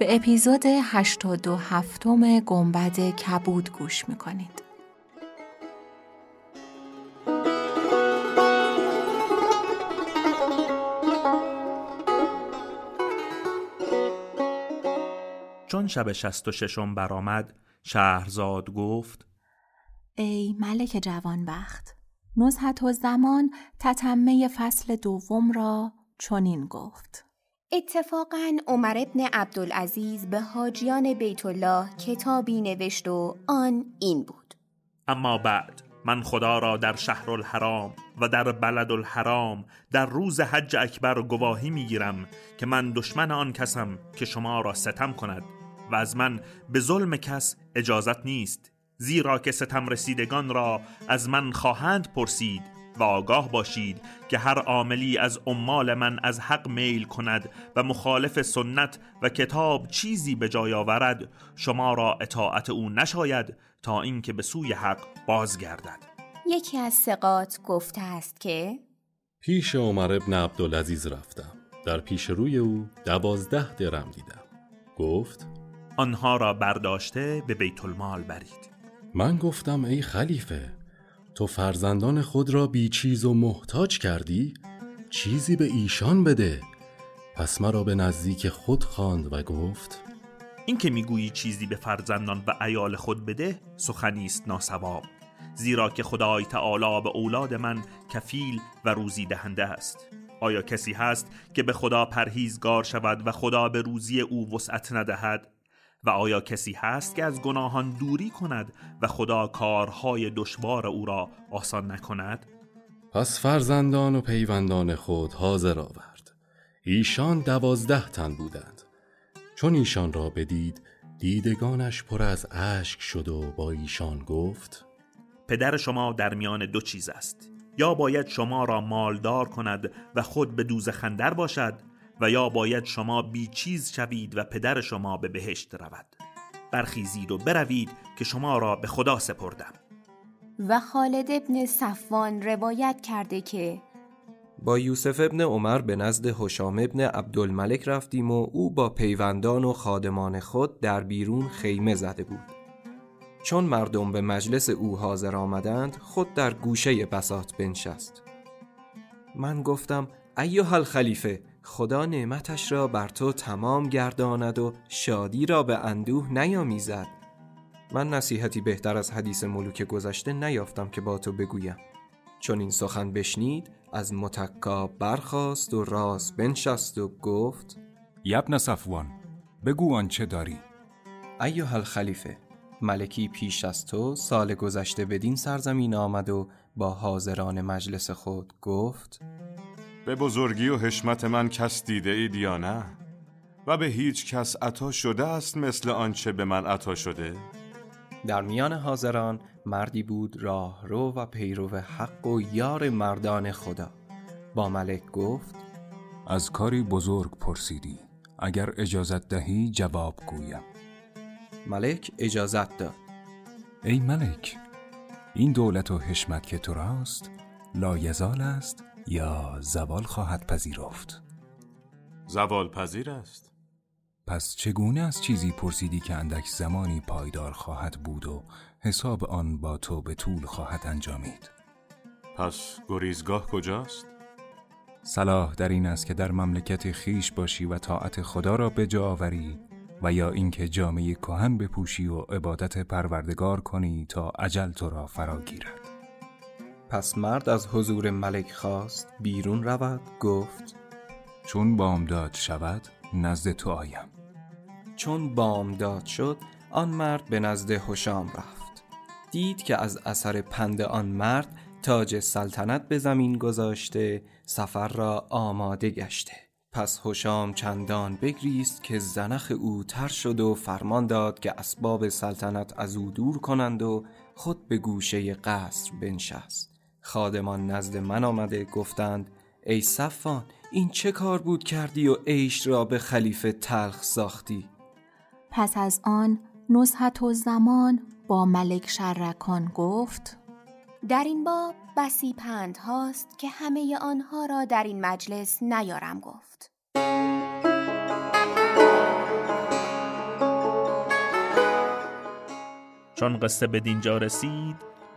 به اپیزود 87 گنبد کبود گوش می‌کنید. چون شب شست و ششم برآمد شهرزاد گفت ای ملک جوانبخت نزهت و زمان تتمه فصل دوم را چنین گفت. اتفاقا عمر ابن عبدالعزیز به حاجیان بیت الله کتابی نوشت و آن این بود. اما بعد من خدا را در شهر الحرام و در بلد الحرام در روز حج اکبر گواهی می‌گیرم که من دشمن آن کسم که شما را ستم کند و از من به ظلم کس اجازت نیست زیرا که ستم رسیدگان را از من خواهند پرسید و آگاه باشید که هر عاملی از عمال من از حق میل کند و مخالف سنت و کتاب چیزی به جای آورد شما را اطاعت او نشاید تا اینکه به سوی حق بازگردد. یکی از سقات گفته است که پیش عمر ابن عبدالعزیز رفتم. در پیش روی او دوازده درم دیدم. گفت آنها را برداشته به بیت المال برید. من گفتم ای خلیفه تو فرزندان خود را بیچیز و محتاج کردی؟ چیزی به ایشان بده. پس مرا به نزدیک خود خواند و گفت این که می‌گویی چیزی به فرزندان و ایال خود بده سخنی است ناسواب زیرا که خدای تعالی به اولاد من کفیل و روزی دهنده است. آیا کسی هست که به خدا پرهیزگار شود و خدا به روزی او وسعت ندهد؟ و آیا کسی هست که از گناهان دوری کند و خدا کارهای دشوار او را آسان نکند؟ پس فرزندان و پیوندان خود حاضر آورد. ایشان دوازده تن بودند. چون ایشان را بدید دیدگانش پر از اشک شد و با ایشان گفت پدر شما در میان دو چیز است. یا باید شما را مالدار کند و خود به دوز خندر باشد و یا باید شما بی چیز شوید و پدر شما به بهشت رود. برخیزید و بروید که شما را به خدا سپردم. و خالد ابن صفوان روایت کرده که با یوسف ابن عمر به نزد حشام ابن عبدالملک رفتیم و او با پیوندان و خادمان خود در بیرون خیمه زده بود. چون مردم به مجلس او حاضر آمدند خود در گوشه بسات بنشست. من گفتم ایها الخلیفه خدا نعمتش را بر تو تمام گرداند و شادی را به اندوه نیامیزد. من نصیحتی بهتر از حدیث ملوک گذشته نیافتم که با تو بگویم. چون این سخن بشنید از متکا برخاست و راست بنشست و گفت یبن صفوان بگو آنچه داری. ایها الخلیفه ملکی پیش از تو سال گذشته بدین سرزمین آمد و با حاضران مجلس خود گفت به بزرگی و حشمت من کس دیده اید یا نه؟ و به هیچ کس عطا شده است مثل آنچه به من عطا شده؟ در میان حاضران مردی بود راه رو و پیرو حق و یار مردان خدا. با ملک گفت از کاری بزرگ پرسیدی اگر اجازت دهی جواب گویم. ملک اجازت داد. ای ملک این دولت و حشمت که تو راست لایزال است یا زوال خواهد پذیرفت؟ زوال پذیر است. پس چگونه از چیزی پرسیدی که اندک زمانی پایدار خواهد بود و حساب آن با تو به طول خواهد انجامید؟ پس گریزگاه کجاست؟ صلاح در این است که در مملکت خیش باشی و طاعت خدا را به جا آوری و یا اینکه جامعه کهن بپوشی و عبادت پروردگار کنی تا عجل تو را فرا گیرد پس مرد از حضور ملک خواست بیرون رود گفت چون بامداد شود نزد تو آیم. چون بامداد شد آن مرد به نزد حشام رفت. دید که از اثر پند آن مرد تاج سلطنت به زمین گذاشته سفر را آماده گشته. پس هشام چندان بگریست که زنخ او تر شد و فرمان داد که اسباب سلطنت از او دور کنند و خود به گوشه قصر بنشست. خادمان نزد من آمده گفتند ای صفان این چه کار بود کردی و عیش را به خلیفه تلخ ساختی؟ پس از آن نزهت و زمان با ملک شرکان گفت در این باب بسی پند هاست که همه آنها را در این مجلس نیارم گفت. چون قصه به دینجا رسید